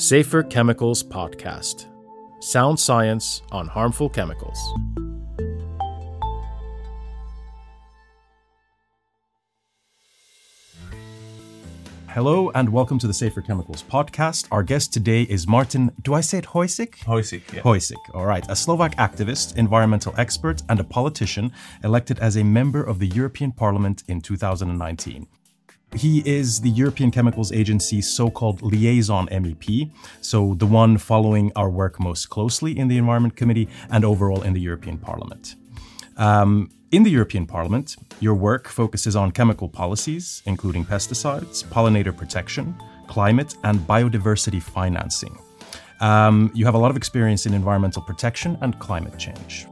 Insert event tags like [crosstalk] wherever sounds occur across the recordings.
Safer Chemicals Podcast Sound Science on Harmful Chemicals. Hello and welcome to the Safer Chemicals podcast. Our guest today is Martin, do I say it Hojsik? Hojsik, yeah. Hojsik, all right. A Slovak activist, environmental expert, and a politician elected as a member of the European Parliament in 2019. He is the European Chemicals Agency's so called liaison MEP, so the one following our work most closely in the Environment Committee and overall in the European Parliament. Um, in the European Parliament, your work focuses on chemical policies, including pesticides, pollinator protection, climate, and biodiversity financing. Um, you have a lot of experience in environmental protection and climate change.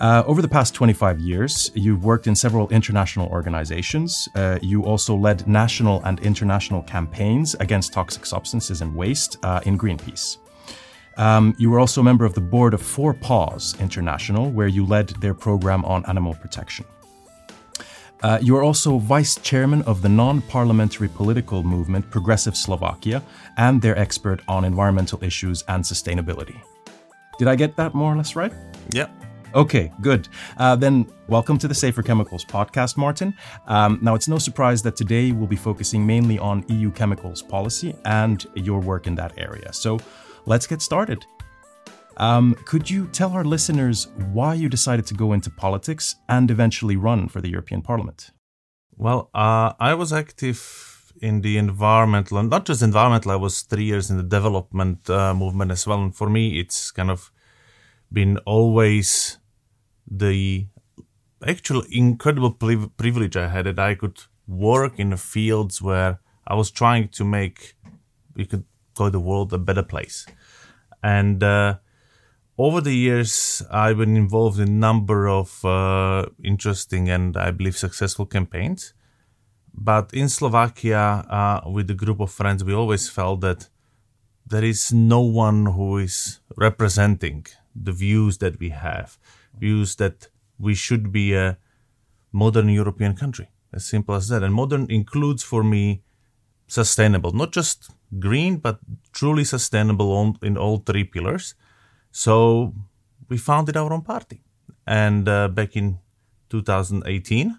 Uh, over the past 25 years, you've worked in several international organizations. Uh, you also led national and international campaigns against toxic substances and waste uh, in Greenpeace. Um, you were also a member of the board of Four Paws International, where you led their program on animal protection. Uh, you are also vice chairman of the non parliamentary political movement Progressive Slovakia and their expert on environmental issues and sustainability. Did I get that more or less right? Yeah. Okay, good. Uh, then, welcome to the Safer Chemicals podcast, Martin. Um, now, it's no surprise that today we'll be focusing mainly on EU chemicals policy and your work in that area. So, let's get started. Um, could you tell our listeners why you decided to go into politics and eventually run for the European Parliament? Well, uh, I was active in the environmental, and not just environmental, I was three years in the development uh, movement as well. And for me, it's kind of been always the actual incredible privilege I had that I could work in the fields where I was trying to make, we could call the world a better place. And uh, over the years, I've been involved in a number of uh, interesting and I believe successful campaigns. But in Slovakia, uh, with a group of friends, we always felt that there is no one who is representing the views that we have, views that we should be a modern European country. As simple as that. And modern includes for me sustainable, not just green, but truly sustainable in all three pillars. So we founded our own party. And uh, back in 2018,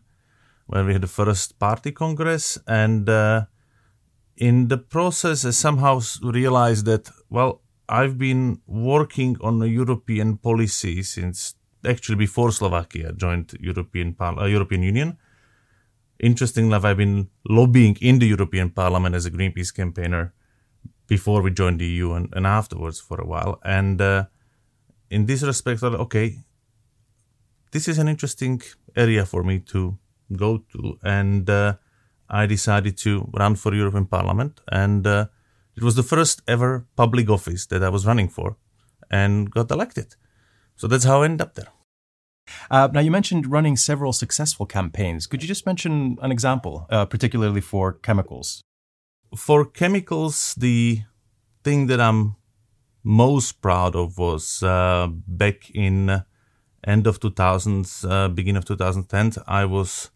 when we had the first party congress, and uh, in the process, I somehow realized that, well, I've been working on a European policy since actually before Slovakia joined European uh, European Union. Interestingly, I've been lobbying in the European Parliament as a Greenpeace campaigner before we joined the EU and, and afterwards for a while. And uh, in this respect, okay, this is an interesting area for me to go to. And uh, I decided to run for European Parliament. And uh, it was the first ever public office that I was running for and got elected. So that's how I ended up there. Uh, now, you mentioned running several successful campaigns. Could you just mention an example, uh, particularly for chemicals? for chemicals, the thing that I'm most proud of was uh, back in end of 2000s, uh, beginning of 2010. I was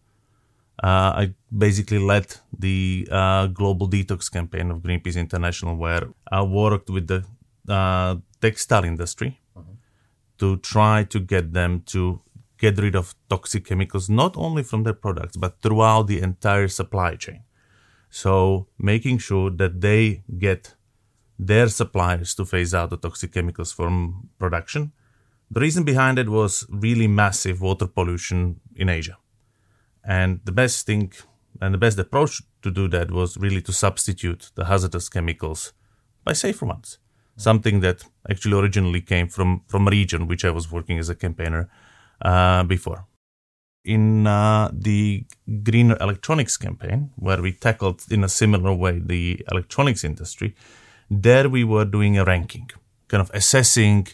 uh, I basically led the uh, global detox campaign of Greenpeace International, where I worked with the uh, textile industry mm-hmm. To try to get them to get rid of toxic chemicals, not only from their products, but throughout the entire supply chain. So making sure that they get their suppliers to phase out the toxic chemicals from production. The reason behind it was really massive water pollution in Asia. And the best thing and the best approach to do that was really to substitute the hazardous chemicals by safer ones. Something that actually originally came from, from a region which I was working as a campaigner uh, before. In uh, the greener electronics campaign, where we tackled in a similar way the electronics industry, there we were doing a ranking, kind of assessing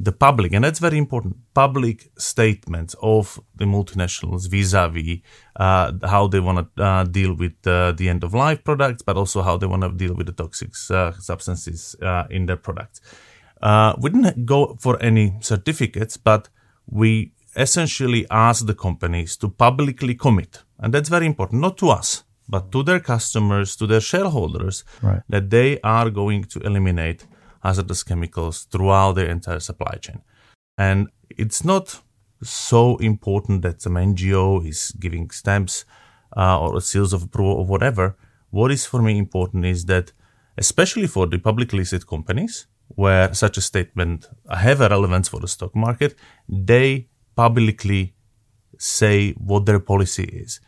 the public, and that's very important, public statements of the multinationals vis-a-vis uh, how they want to uh, deal with uh, the end-of-life products, but also how they want to deal with the toxic uh, substances uh, in their products. we didn't go for any certificates, but we essentially asked the companies to publicly commit, and that's very important, not to us, but to their customers, to their shareholders, Right. that they are going to eliminate hazardous chemicals throughout their entire supply chain. And it's not so important that some NGO is giving stamps uh, or seals of approval or whatever. What is for me important is that, especially for the publicly listed companies, where such a statement have a relevance for the stock market, they publicly say what their policy is.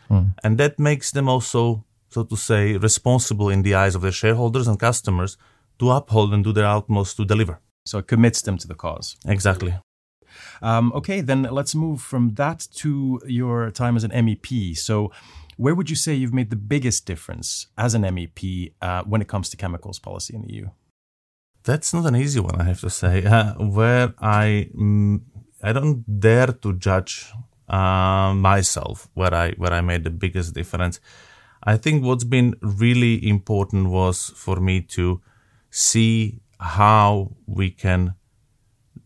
And that makes them also, so to say, responsible in the eyes of their shareholders and customers to uphold and do their utmost to deliver. So it commits them to the cause. Exactly. Um, okay, then let's move from that to your time as an MEP. So, where would you say you've made the biggest difference as an MEP uh, when it comes to chemicals policy in the EU? That's not an easy one, I have to say. Uh, where I mm, I don't dare to judge uh, myself where I where I made the biggest difference. I think what's been really important was for me to see how we can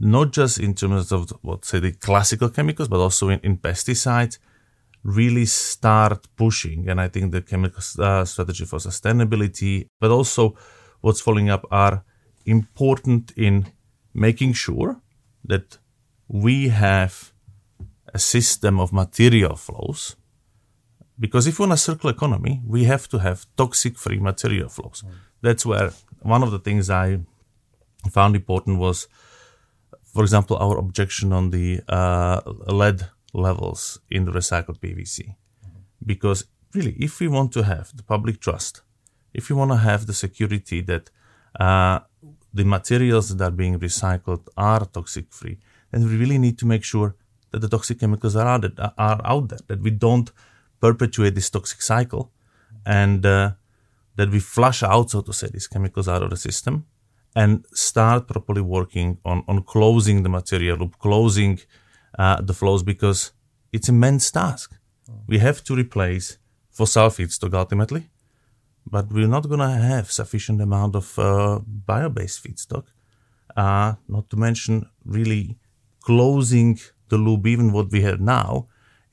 not just in terms of what say the classical chemicals, but also in, in pesticides, really start pushing. And I think the chemical uh, strategy for sustainability, but also what's following up are important in making sure that we have a system of material flows. Because if we want a circular economy, we have to have toxic free material flows. That's where one of the things I found important was for example, our objection on the uh, lead levels in the recycled PVC. Because really, if we want to have the public trust, if we want to have the security that uh, the materials that are being recycled are toxic free, then we really need to make sure that the toxic chemicals are out, are out there, that we don't perpetuate this toxic cycle, and uh, that we flush out, so to say, these chemicals out of the system and start properly working on, on closing the material loop, closing uh, the flows because it's immense task. We have to replace fossil feedstock ultimately, but we're not going to have sufficient amount of uh, bio-based feedstock. Uh, not to mention really closing the loop, even what we have now,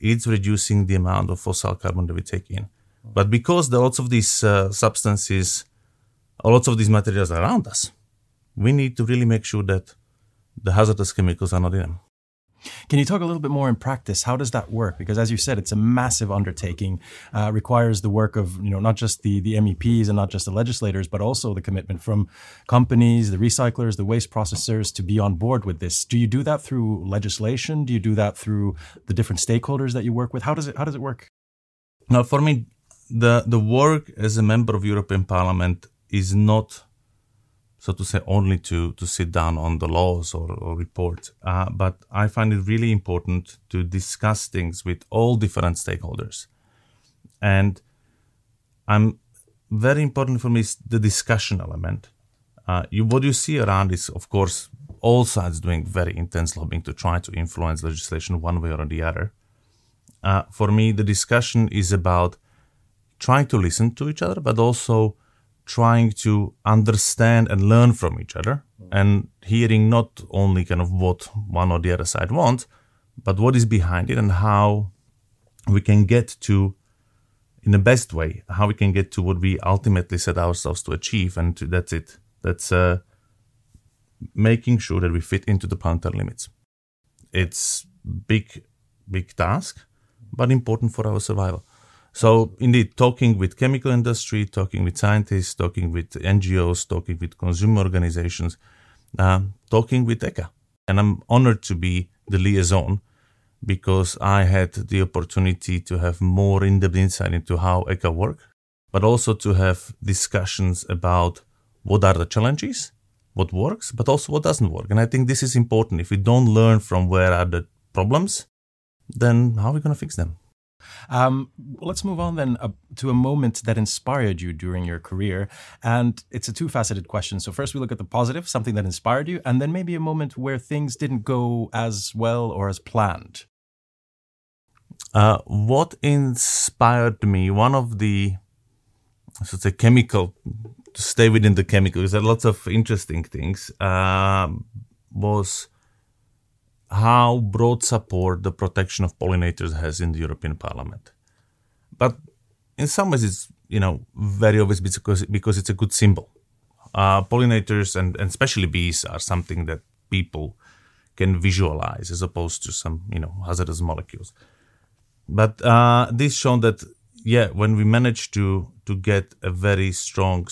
it's reducing the amount of fossil carbon that we take in. But because there are lots of these uh, substances, lots of these materials around us, we need to really make sure that the hazardous chemicals are not in them. Can you talk a little bit more in practice? How does that work? Because as you said, it's a massive undertaking. Uh, requires the work of you know not just the the MEPs and not just the legislators, but also the commitment from companies, the recyclers, the waste processors to be on board with this. Do you do that through legislation? Do you do that through the different stakeholders that you work with? How does it How does it work? Now, for me, the the work as a member of European Parliament is not so to say, only to, to sit down on the laws or, or report. Uh, but I find it really important to discuss things with all different stakeholders. And I'm very important for me is the discussion element. Uh, you, what you see around is, of course, all sides doing very intense lobbying to try to influence legislation one way or the other. Uh, for me, the discussion is about trying to listen to each other, but also trying to understand and learn from each other and hearing not only kind of what one or the other side wants, but what is behind it and how we can get to, in the best way, how we can get to what we ultimately set ourselves to achieve. And to, that's it. That's uh, making sure that we fit into the planetary limits. It's big, big task, but important for our survival. So indeed, talking with chemical industry, talking with scientists, talking with NGOs, talking with consumer organizations, uh, talking with ECHA. And I'm honored to be the liaison because I had the opportunity to have more in-depth insight into how ECHA work, but also to have discussions about what are the challenges, what works, but also what doesn't work. And I think this is important. If we don't learn from where are the problems, then how are we going to fix them? Um, let's move on then uh, to a moment that inspired you during your career. And it's a two faceted question. So, first, we look at the positive, something that inspired you, and then maybe a moment where things didn't go as well or as planned. Uh, what inspired me, one of the, so it's a chemical, to stay within the chemicals, there are lots of interesting things, uh, was how broad support the protection of pollinators has in the European Parliament. But in some ways, it's you know, very obvious because because it's a good symbol. Uh, pollinators and, and especially bees are something that people can visualize as opposed to some you know hazardous molecules. But uh, this shown that yeah, when we managed to to get a very strong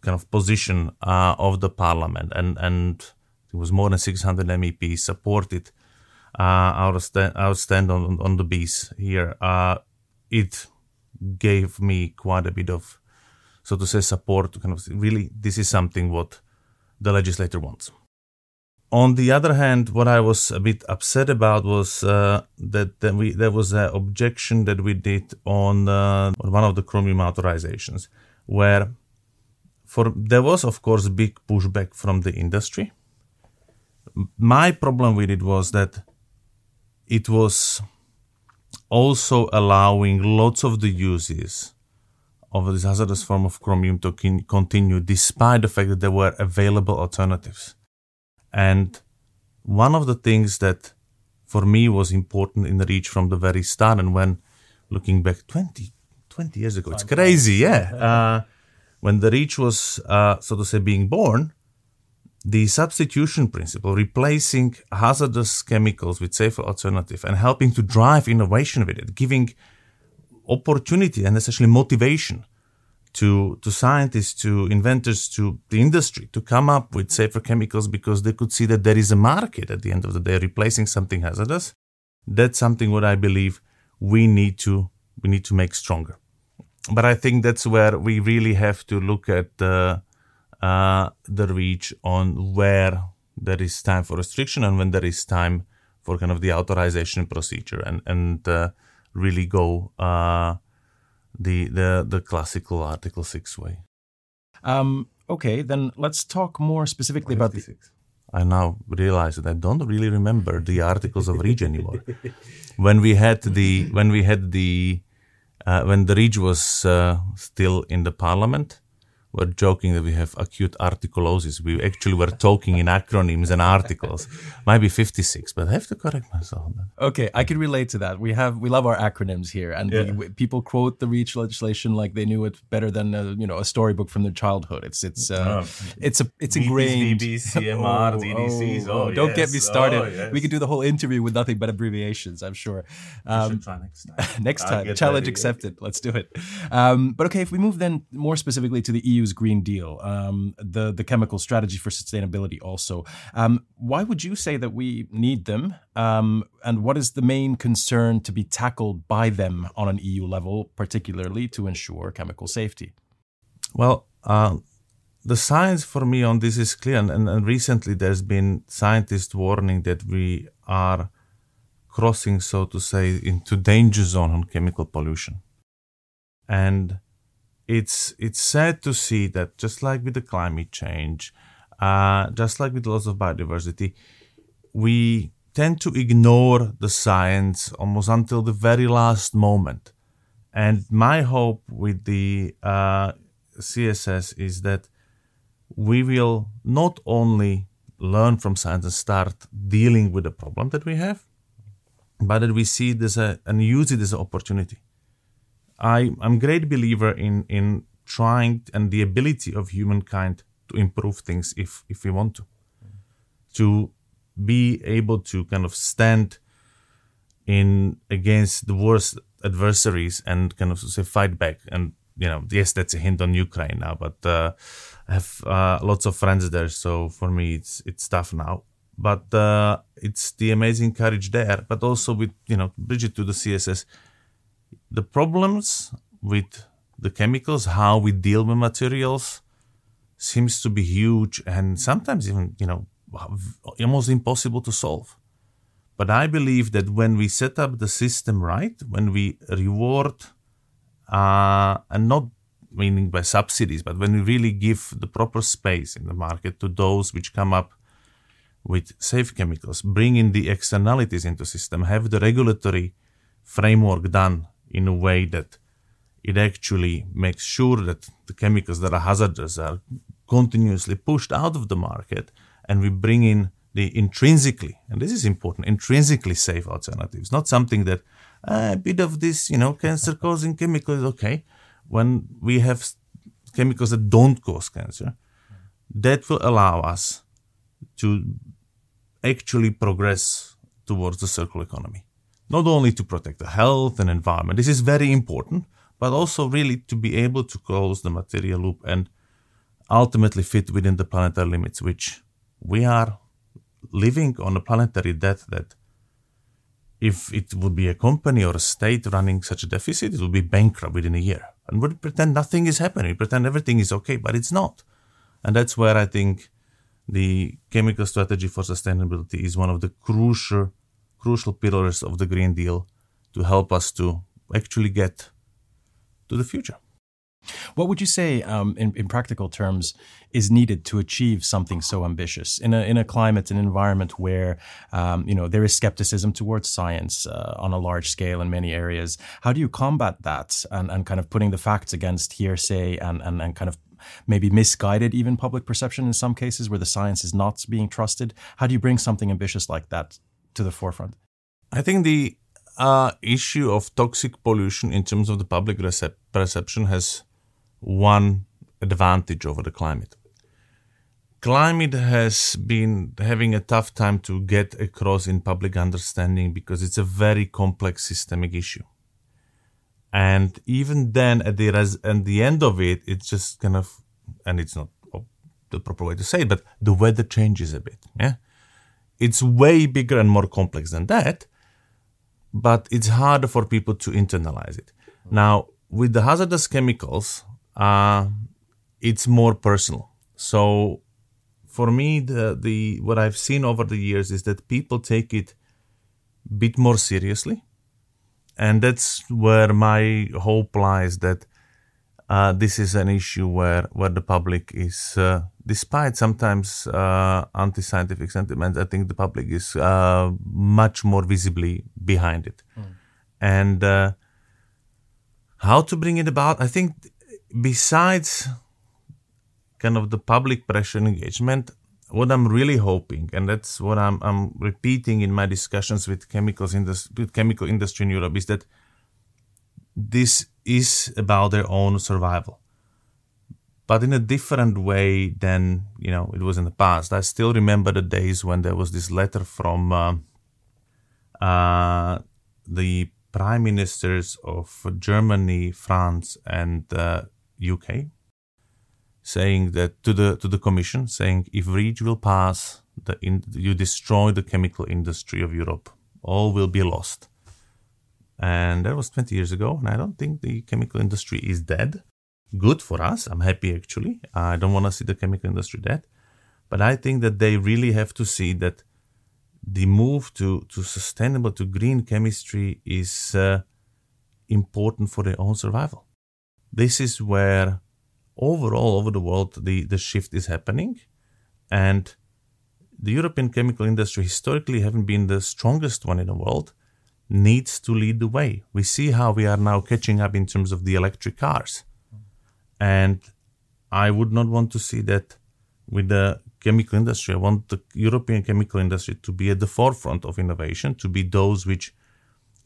kind of position uh, of the parliament and and it was more than 600 MEPs supported uh, our, stand, our stand on, on the bees here. Uh, it gave me quite a bit of, so to say, support to kind of really, this is something what the legislator wants. On the other hand, what I was a bit upset about was uh, that, that we there was an objection that we did on, uh, on one of the chromium authorizations, where for there was of course big pushback from the industry. My problem with it was that it was also allowing lots of the uses of this hazardous form of chromium to continue despite the fact that there were available alternatives. And one of the things that for me was important in the REACH from the very start, and when looking back 20, 20 years ago, it's crazy, yeah. Uh, when the REACH was, uh, so to say, being born, the substitution principle, replacing hazardous chemicals with safer alternative and helping to drive innovation with it, giving opportunity and essentially motivation to, to scientists, to inventors, to the industry to come up with safer chemicals because they could see that there is a market at the end of the day replacing something hazardous. That's something what I believe we need to we need to make stronger. But I think that's where we really have to look at uh, uh, the REACH on where there is time for restriction and when there is time for kind of the authorization procedure and and uh, really go uh, the the the classical Article Six way. Um, okay, then let's talk more specifically about the. I now realize that I don't really remember the articles of REACH anymore. [laughs] when we had the when we had the uh, when the REACH was uh, still in the parliament, were joking that we have acute articulosis. We actually were talking in acronyms and articles. Might be 56, but I have to correct myself. Okay, I can relate to that. We have we love our acronyms here, and yeah. we, people quote the REACH legislation like they knew it better than a, you know a storybook from their childhood. It's it's uh, oh. it's a it's ingrained. CMR, [laughs] oh, DDCs. Oh, oh, don't yes. get me started. Oh, yes. We could do the whole interview with nothing but abbreviations. I'm sure. Um, next [laughs] time. next time, challenge ready. accepted. Let's do it. Um, but okay, if we move then more specifically to the EU EU's Green Deal, um, the the chemical strategy for sustainability. Also, um, why would you say that we need them, um, and what is the main concern to be tackled by them on an EU level, particularly to ensure chemical safety? Well. Uh, the science for me on this is clear, and, and recently there's been scientists warning that we are crossing, so to say, into danger zone on chemical pollution. And it's it's sad to see that just like with the climate change, uh, just like with loss of biodiversity, we tend to ignore the science almost until the very last moment. And my hope with the uh, CSS is that we will not only learn from science and start dealing with the problem that we have, but that we see this and use it as an opportunity. I, I'm a great believer in, in trying and the ability of humankind to improve things if, if we want to. To be able to kind of stand in against the worst adversaries and kind of say fight back. And, you know, yes, that's a hint on Ukraine now, but uh, I have uh, lots of friends there. So for me, it's, it's tough now. But uh, it's the amazing courage there, but also with, you know, Bridget to the CSS the problems with the chemicals, how we deal with materials, seems to be huge and sometimes even, you know, almost impossible to solve. But I believe that when we set up the system right, when we reward, uh, and not meaning by subsidies, but when we really give the proper space in the market to those which come up with safe chemicals, bring in the externalities into system, have the regulatory framework done in a way that it actually makes sure that the chemicals that are hazardous are continuously pushed out of the market and we bring in the intrinsically, and this is important, intrinsically safe alternatives, not something that uh, a bit of this, you know, cancer causing chemical is okay. when we have chemicals that don't cause cancer, that will allow us to actually progress towards the circular economy. Not only to protect the health and environment, this is very important, but also really to be able to close the material loop and ultimately fit within the planetary limits, which we are living on a planetary debt that if it would be a company or a state running such a deficit, it would be bankrupt within a year. And would pretend nothing is happening, we pretend everything is okay, but it's not. And that's where I think the chemical strategy for sustainability is one of the crucial crucial pillars of the Green Deal to help us to actually get to the future. What would you say, um, in, in, practical terms, is needed to achieve something so ambitious in a in a climate, an environment where um, you know there is skepticism towards science uh, on a large scale in many areas? How do you combat that and, and kind of putting the facts against hearsay and, and, and kind of maybe misguided even public perception in some cases where the science is not being trusted? How do you bring something ambitious like that to the forefront? I think the uh, issue of toxic pollution in terms of the public recep- perception has one advantage over the climate. Climate has been having a tough time to get across in public understanding because it's a very complex systemic issue. And even then, at the res- at the end of it, it's just kind of, and it's not the proper way to say it, but the weather changes a bit. Yeah, it's way bigger and more complex than that, but it's harder for people to internalize it. Now, with the hazardous chemicals, uh, it's more personal. So for me, the, the what I've seen over the years is that people take it a bit more seriously. And that's where my hope lies that uh, this is an issue where, where the public is, uh, despite sometimes uh, anti scientific sentiments, I think the public is uh, much more visibly behind it. Mm. And uh, how to bring it about? I think besides kind of the public pressure engagement, what I'm really hoping, and that's what I'm, I'm repeating in my discussions with chemicals industry, with chemical industry in Europe, is that this is about their own survival, but in a different way than you know it was in the past. I still remember the days when there was this letter from uh, uh, the prime ministers of Germany, France, and uh, UK, saying that to the to the commission, saying if REACH will pass, the in, you destroy the chemical industry of Europe, all will be lost. And that was 20 years ago, and I don't think the chemical industry is dead. Good for us. I'm happy actually. I don't want to see the chemical industry dead, but I think that they really have to see that the move to to sustainable to green chemistry is uh, important for their own survival. This is where overall over the world the, the shift is happening. And the european chemical industry historically having been the strongest one in the world needs to lead the way. We see how we are now catching up in terms of the electric cars and i would not want to see that with the chemical industry i want the european chemical industry to be at the forefront of innovation to be those which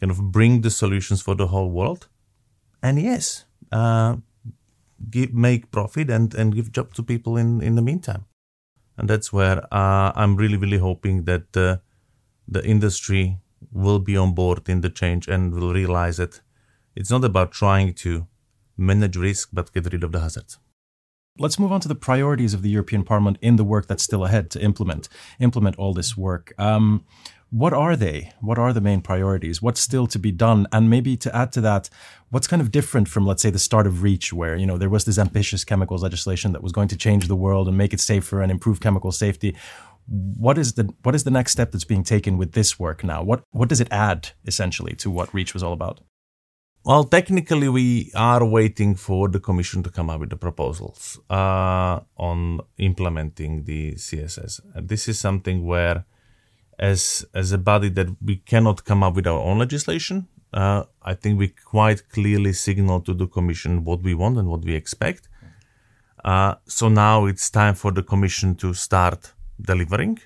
kind of bring the solutions for the whole world and yes uh, give, make profit and, and give job to people in, in the meantime. And that's where uh, I'm really, really hoping that uh, the industry will be on board in the change and will realize that it's not about trying to manage risk, but get rid of the hazards. Let's move on to the priorities of the European Parliament in the work that's still ahead to implement implement all this work. Um, what are they? What are the main priorities? What's still to be done? And maybe to add to that, what's kind of different from, let's say, the start of REACH, where you know there was this ambitious chemicals legislation that was going to change the world and make it safer and improve chemical safety. What is the what is the next step that's being taken with this work now? What what does it add essentially to what REACH was all about? Well, technically, we are waiting for the Commission to come up with the proposals uh, on implementing the CSS. And this is something where as as a body that we cannot come up with our own legislation. Uh, I think we quite clearly signal to the Commission what we want and what we expect. Uh, so now it's time for the Commission to start delivering,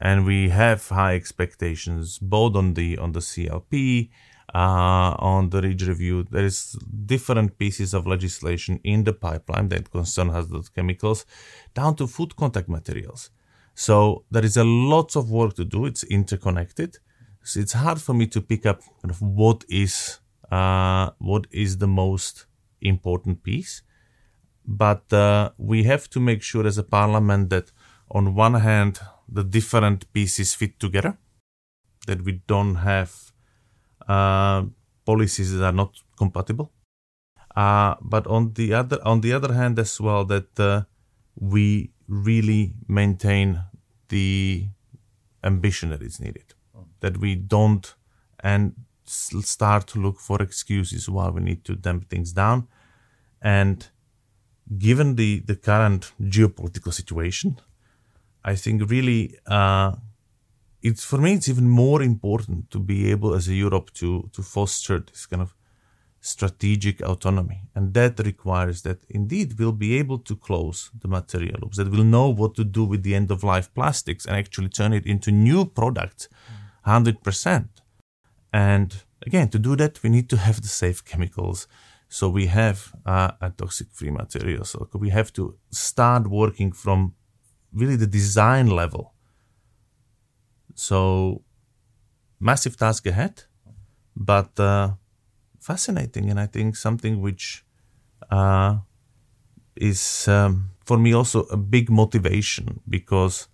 and we have high expectations both on the on the CLP, uh, on the REACH review. There is different pieces of legislation in the pipeline that concern hazardous chemicals, down to food contact materials. So there is a lot of work to do. It's interconnected. So it's hard for me to pick up kind of what is uh, what is the most important piece. But uh, we have to make sure as a parliament that on one hand the different pieces fit together, that we don't have uh, policies that are not compatible. Uh, but on the other on the other hand as well that uh, we really maintain the ambition that is needed. That we don't and start to look for excuses why we need to damp things down. And given the, the current geopolitical situation, I think really uh, it's for me it's even more important to be able as a Europe to to foster this kind of strategic autonomy. And that requires that indeed we'll be able to close the material loops, that we'll know what to do with the end of life plastics and actually turn it into new products 100%. And again, to do that, we need to have the safe chemicals. So we have uh, a toxic free material. So we have to start working from really the design level. So massive task ahead, but uh, fascinating, and I think something which uh, is um, for me also a big motivation because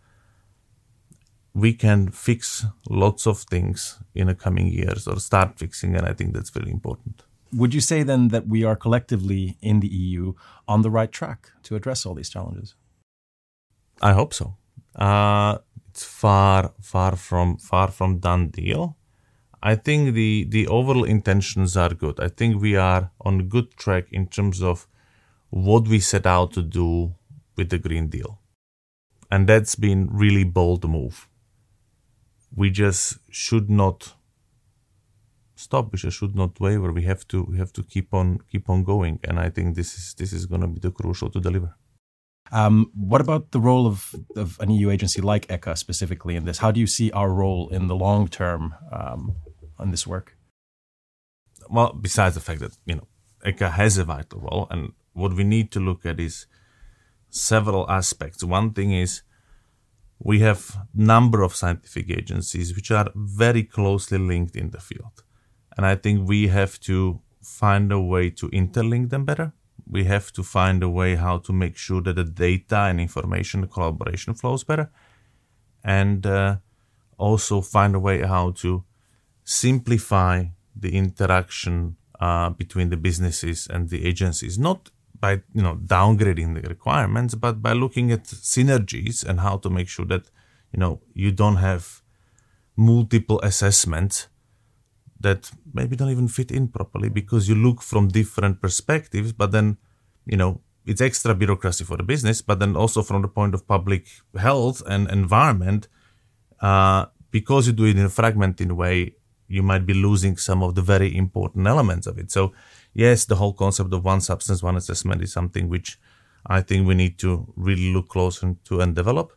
we can fix lots of things in the coming years or start fixing, and I think that's very important. Would you say then that we are collectively in the EU on the right track to address all these challenges? I hope so. Uh, it's far, far from far from done deal. I think the the overall intentions are good. I think we are on good track in terms of what we set out to do with the Green Deal. And that's been really bold move. We just should not stop. We just should not waver. We have to we have to keep on keep on going. And I think this is this is gonna be the crucial to deliver. Um, what about the role of, of an EU agency like ECHA specifically in this? How do you see our role in the long term um, on this work? Well, besides the fact that, you know, ECHA has a vital role, and what we need to look at is several aspects. One thing is we have number of scientific agencies which are very closely linked in the field. And I think we have to find a way to interlink them better. We have to find a way how to make sure that the data and information collaboration flows better. And uh, also find a way how to simplify the interaction uh, between the businesses and the agencies, not by you know downgrading the requirements, but by looking at synergies and how to make sure that you know you don't have multiple assessments that maybe don't even fit in properly because you look from different perspectives, but then you know it's extra bureaucracy for the business, but then also from the point of public health and environment, uh, because you do it in a fragmented way, you might be losing some of the very important elements of it. So, yes, the whole concept of one substance, one assessment is something which I think we need to really look closer to and develop.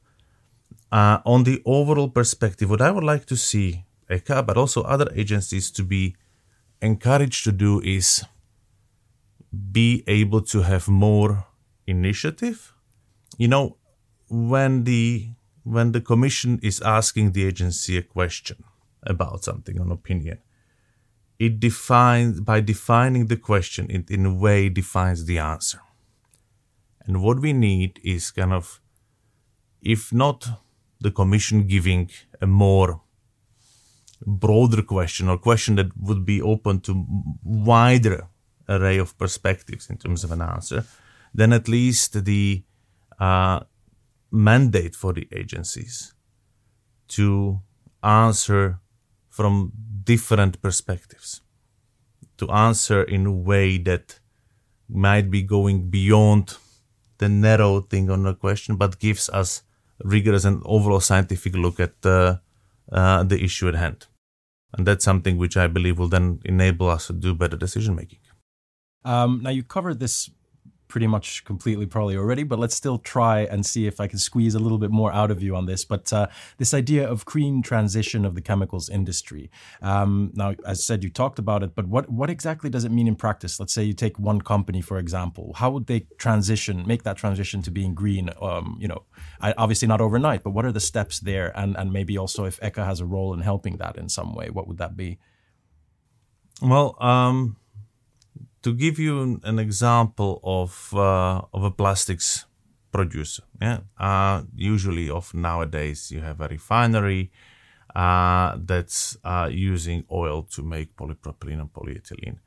Uh, on the overall perspective, what I would like to see ECHA, but also other agencies to be encouraged to do is be able to have more initiative. You know, when the when the commission is asking the agency a question, about something, an opinion. It defines, by defining the question, it in a way defines the answer. And what we need is kind of, if not the commission giving a more broader question or question that would be open to wider array of perspectives in terms of an answer, then at least the uh, mandate for the agencies to answer from different perspectives to answer in a way that might be going beyond the narrow thing on the question, but gives us rigorous and overall scientific look at the, uh, the issue at hand. And that's something which I believe will then enable us to do better decision making. Um, now, you covered this pretty much completely probably already, but let's still try and see if I can squeeze a little bit more out of you on this. But uh, this idea of green transition of the chemicals industry. Um, now, as I said, you talked about it, but what what exactly does it mean in practice? Let's say you take one company for example. How would they transition, make that transition to being green? Um, you know, obviously not overnight, but what are the steps there? And and maybe also if ECHA has a role in helping that in some way, what would that be? Well, um, to give you an example of uh, of a plastics producer, yeah, uh, usually of nowadays you have a refinery uh, that's uh, using oil to make polypropylene and polyethylene,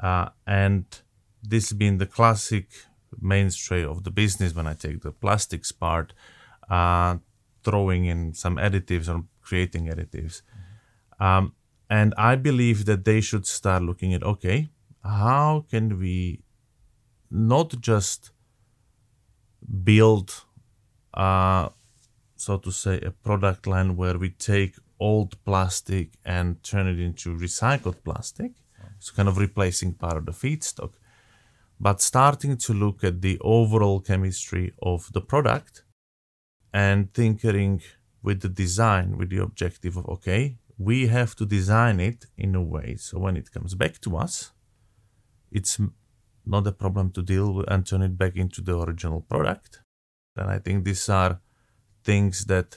uh, and this being the classic mainstay of the business. When I take the plastics part, uh, throwing in some additives or creating additives. Um, and I believe that they should start looking at okay, how can we not just build, uh, so to say, a product line where we take old plastic and turn it into recycled plastic, so kind of replacing part of the feedstock, but starting to look at the overall chemistry of the product and tinkering with the design with the objective of okay, we have to design it in a way. So when it comes back to us, it's not a problem to deal with and turn it back into the original product. And I think these are things that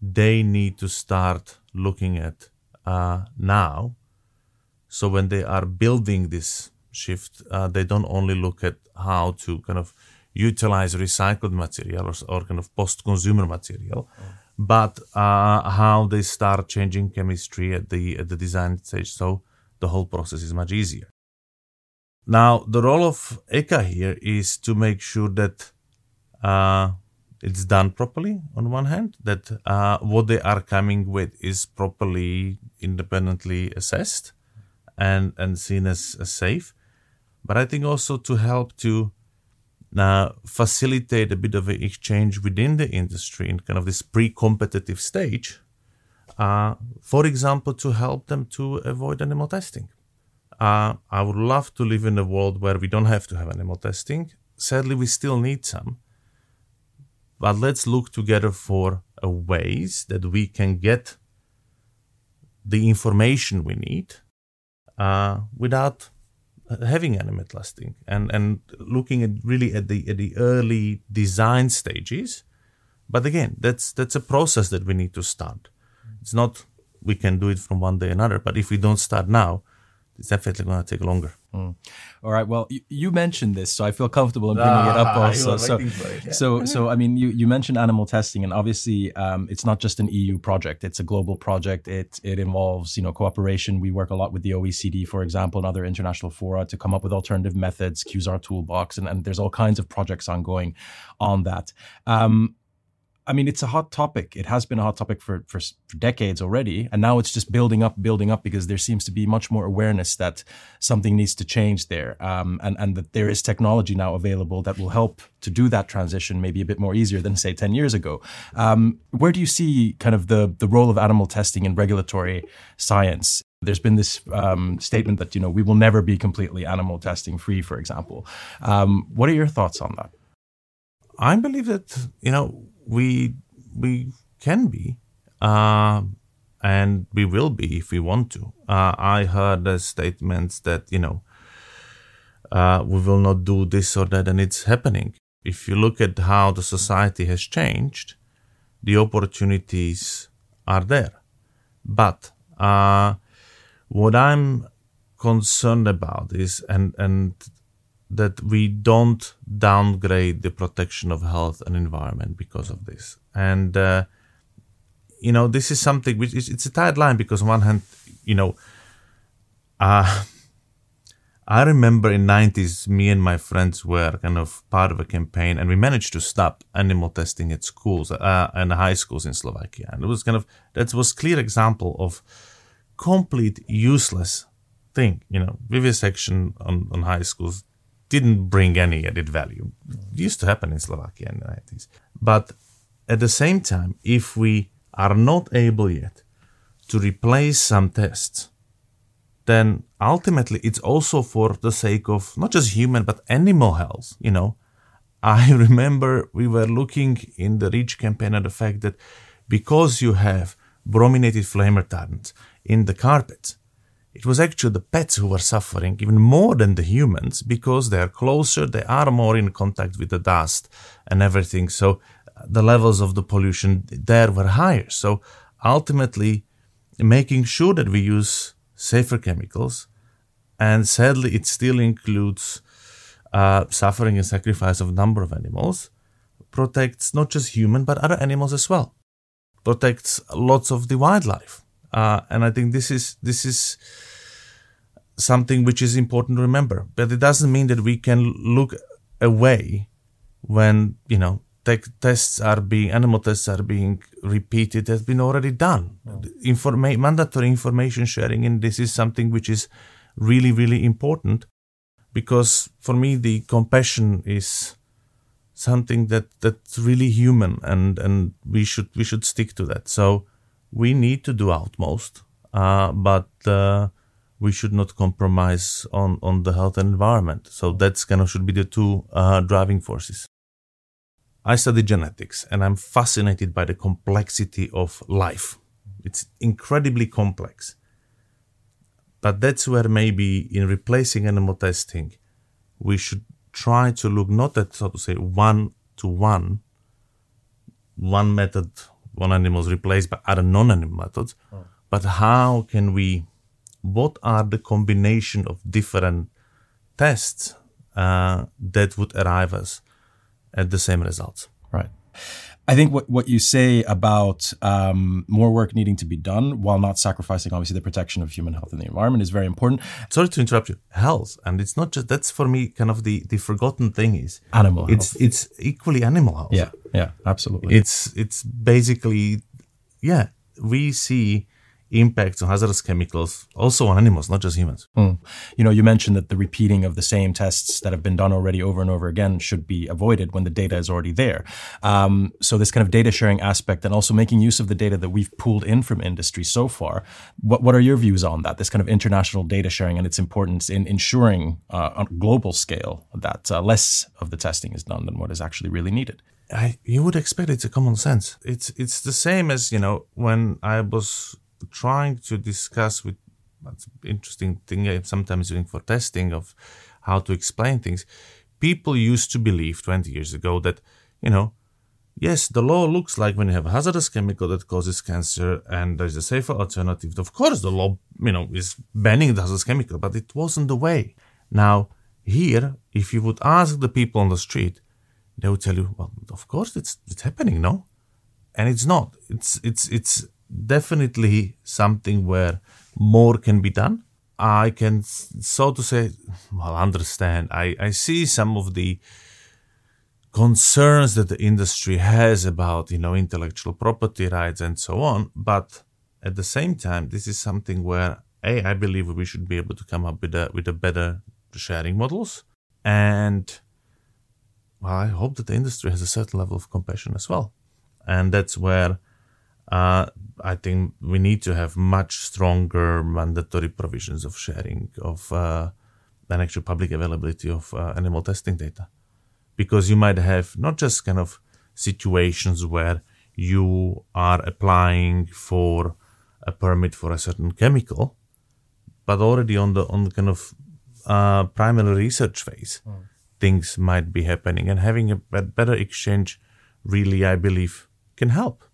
they need to start looking at uh, now. So when they are building this shift, uh, they don't only look at how to kind of utilize recycled material or, or kind of post-consumer material, oh. but uh, how they start changing chemistry at the at the design stage. So the whole process is much easier. Now, the role of ECHA here is to make sure that uh, it's done properly on one hand, that uh, what they are coming with is properly independently assessed and, and seen as, as safe. But I think also to help to uh, facilitate a bit of an exchange within the industry in kind of this pre-competitive stage, uh, for example, to help them to avoid animal testing. Uh, I would love to live in a world where we don't have to have animal testing. Sadly, we still need some. But let's look together for ways that we can get the information we need uh, without having animal testing and, and looking at really at the at the early design stages. But again, that's that's a process that we need to start. It's not we can do it from one day another, but if we don't start now, it's definitely going to take longer. Mm. All right. Well, you, you, mentioned this, so I feel comfortable in bringing ah, it up ah, [laughs] also. So, it, yeah. so, so I mean, you, you mentioned animal testing, and obviously, um, it's not just an EU project; it's a global project. It it involves you know cooperation. We work a lot with the OECD, for example, and other international fora to come up with alternative methods, QSAR toolbox, and, and there's all kinds of projects ongoing on that. Um, I mean, it's a hot topic. It has been a hot topic for, for, for, decades already. And now it's just building up, building up because there seems to be much more awareness that something needs to change there. Um, and, and that there is technology now available that will help to do that transition maybe a bit more easier than, say, 10 years ago. Um, where do you see kind of the, the role of animal testing in regulatory science? There's been this um, statement that, you know, we will never be completely animal testing free, for example. Um, what are your thoughts on that? I believe that, you know, we we can be, uh, and we will be if we want to. Uh, I heard the statements that you know uh, we will not do this or that, and it's happening. If you look at how the society has changed, the opportunities are there. But uh, what I'm concerned about is, and and that we don't downgrade the protection of health and environment because of this. And uh, you know, this is something which is it's a tight line because on one hand, you know, uh, I remember in 90s, me and my friends were kind of part of a campaign, and we managed to stop animal testing at schools uh, and high schools in Slovakia. And it was kind of that was clear example of complete useless thing. You know, vivisection on on high schools didn't bring any added value. It used to happen in Slovakia in the 90s. But at the same time, if we are not able yet to replace some tests, then ultimately it's also for the sake of not just human but animal health. You know, [laughs] I remember we were looking in the REACH campaign at the fact that because you have brominated flame retardants in the carpet, it was actually the pets who were suffering even more than the humans because they are closer, they are more in contact with the dust and everything. So uh, the levels of the pollution there were higher. So ultimately, making sure that we use safer chemicals, and sadly, it still includes uh, suffering and sacrifice of a number of animals, protects not just human but other animals as well, protects lots of the wildlife. Uh, and I think this is this is something which is important to remember. But it doesn't mean that we can look away when you know te- tests are being animal tests are being repeated has been already done. Oh. Informa- mandatory information sharing and this is something which is really really important because for me the compassion is something that that's really human and and we should we should stick to that. So we need to do utmost, uh, but. Uh, we should not compromise on, on the health and environment. So that's kind of should be the two uh, driving forces. I study genetics and I'm fascinated by the complexity of life. It's incredibly complex. But that's where maybe in replacing animal testing, we should try to look not at, so to say, one to one, one method, one animal is replaced by other non animal methods, oh. but how can we what are the combination of different tests uh, that would arrive us at the same results. Right. I think what, what you say about um, more work needing to be done while not sacrificing, obviously, the protection of human health and the environment is very important. Sorry to interrupt you. Health, and it's not just that's for me kind of the the forgotten thing is animal. It's health. it's equally animal health. Yeah, yeah, absolutely. It's it's basically yeah. We see impacts on hazardous chemicals also on animals, not just humans. Mm. You know, you mentioned that the repeating of the same tests that have been done already over and over again should be avoided when the data is already there. Um, so this kind of data sharing aspect and also making use of the data that we've pulled in from industry so far. What, what are your views on that? This kind of international data sharing and its importance in ensuring uh, on a global scale that uh, less of the testing is done than what is actually really needed. I, you would expect it's a common sense. It's it's the same as you know when I was trying to discuss with that's interesting thing I'm sometimes doing for testing of how to explain things. People used to believe 20 years ago that, you know, yes, the law looks like when you have a hazardous chemical that causes cancer and there's a safer alternative. Of course, the law, you know, is banning the hazardous chemical, but it wasn't the way. Now, here, if you would ask the people on the street, they would tell you, well, of course it's, it's happening, no? And it's not. It's, it's, it's definitely something where more can be done. I can, so to say, well, understand. I, I see some of the concerns that the industry has about, you know, intellectual property rights and so on. But at the same time, this is something where, A, I believe we should be able to come up with a, with a better sharing models. And, well, I hope that the industry has a certain level of compassion as well. And that's where uh, I think we need to have much stronger mandatory provisions of sharing of uh, an actual public availability of uh, animal testing data, because you might have not just kind of situations where you are applying for a permit for a certain chemical, but already on the on the kind of uh, primary research phase, mm. things might be happening, and having a better exchange really, I believe, can help.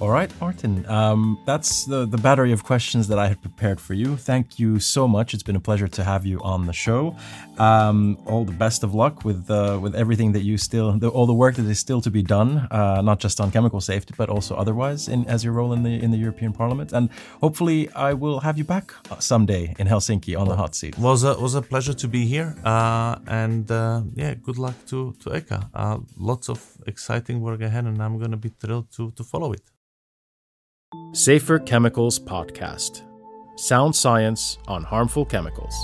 All right, Martin. Um, that's the, the battery of questions that I had prepared for you. Thank you so much. It's been a pleasure to have you on the show. Um, all the best of luck with uh, with everything that you still, the, all the work that is still to be done, uh, not just on chemical safety, but also otherwise in as your role in the in the European Parliament. And hopefully, I will have you back someday in Helsinki on the hot seat. Was a was a pleasure to be here. Uh, and uh, yeah, good luck to to ECHA. Uh, lots of exciting work ahead, and I'm going to be thrilled to to follow it. Safer Chemicals Podcast Sound Science on Harmful Chemicals.